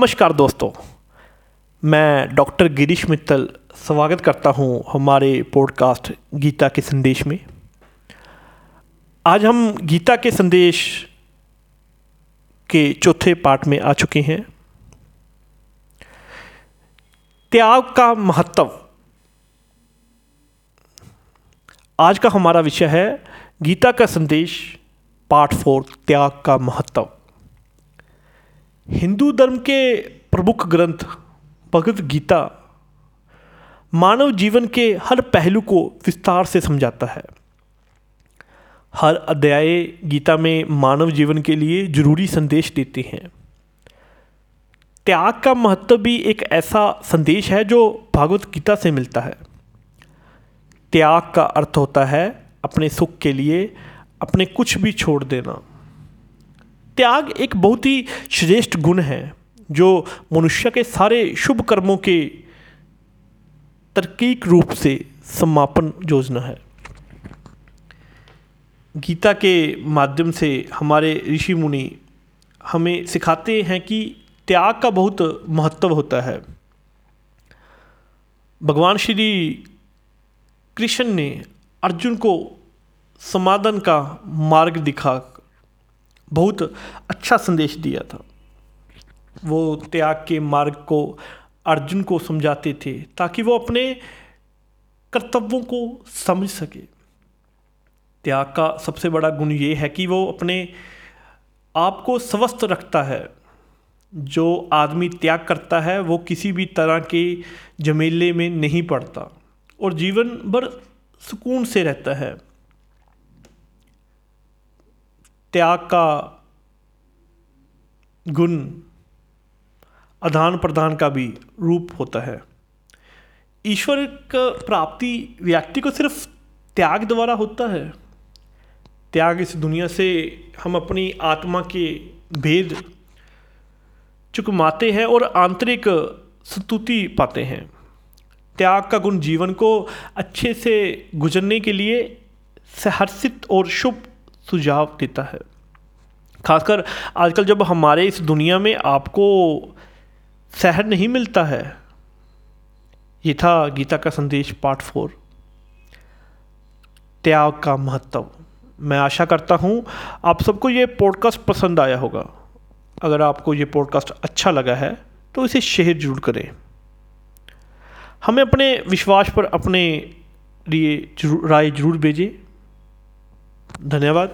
नमस्कार दोस्तों, मैं डॉक्टर गिरीश मित्तल स्वागत करता हूँ हमारे पॉडकास्ट गीता के संदेश में। आज हम गीता के संदेश के चौथे पार्ट में आ चुके हैं। त्याग का महत्व। आज का हमारा विषय है गीता का संदेश पार्ट फोर, त्याग का महत्व। हिंदू धर्म के प्रमुख ग्रंथ भगवत गीता, मानव जीवन के हर पहलू को विस्तार से समझाता है। हर अध्याय गीता में मानव जीवन के लिए ज़रूरी संदेश देते हैं। त्याग का महत्व भी एक ऐसा संदेश है जो भागवत गीता से मिलता है। त्याग का अर्थ होता है अपने सुख के लिए अपने कुछ भी छोड़ देना। त्याग एक बहुत ही श्रेष्ठ गुण है, जो मनुष्य के सारे शुभ कर्मों के तर्कीक रूप से समापन योजना है। गीता के माध्यम से हमारे ऋषि मुनि हमें सिखाते हैं कि त्याग का बहुत महत्व होता है। भगवान श्री कृष्ण ने अर्जुन को समाधान का मार्ग दिखा बहुत अच्छा संदेश दिया था। वो त्याग के मार्ग को अर्जुन को समझाते थे ताकि वो अपने कर्तव्यों को समझ सके। त्याग का सबसे बड़ा गुण ये है कि वो अपने आप को स्वस्थ रखता है। जो आदमी त्याग करता है, वो किसी भी तरह के झमेले में नहीं पड़ता और जीवन भर सुकून से रहता है। त्याग का गुण आदान प्रदान का भी रूप होता है। ईश्वर का प्राप्ति व्यक्ति को सिर्फ़ त्याग द्वारा होता है। त्याग इस दुनिया से हम अपनी आत्मा के भेद चुकमाते हैं और आंतरिक स्तुति पाते हैं। त्याग का गुण जीवन को अच्छे से गुजरने के लिए सहर्षित और शुभ सुझाव देता है। खासकर आजकल जब हमारे इस दुनिया में आपको शहर नहीं मिलता है, ये था गीता का संदेश पार्ट फोर। त्याग का महत्व। मैं आशा करता हूँ आप सबको ये पॉडकास्ट पसंद आया होगा। अगर आपको ये पॉडकास्ट अच्छा लगा है तो इसे शेयर ज़रूर करें। हमें अपने विश्वास पर अपने लिए राय ज़रूर भेजें। धन्यवाद।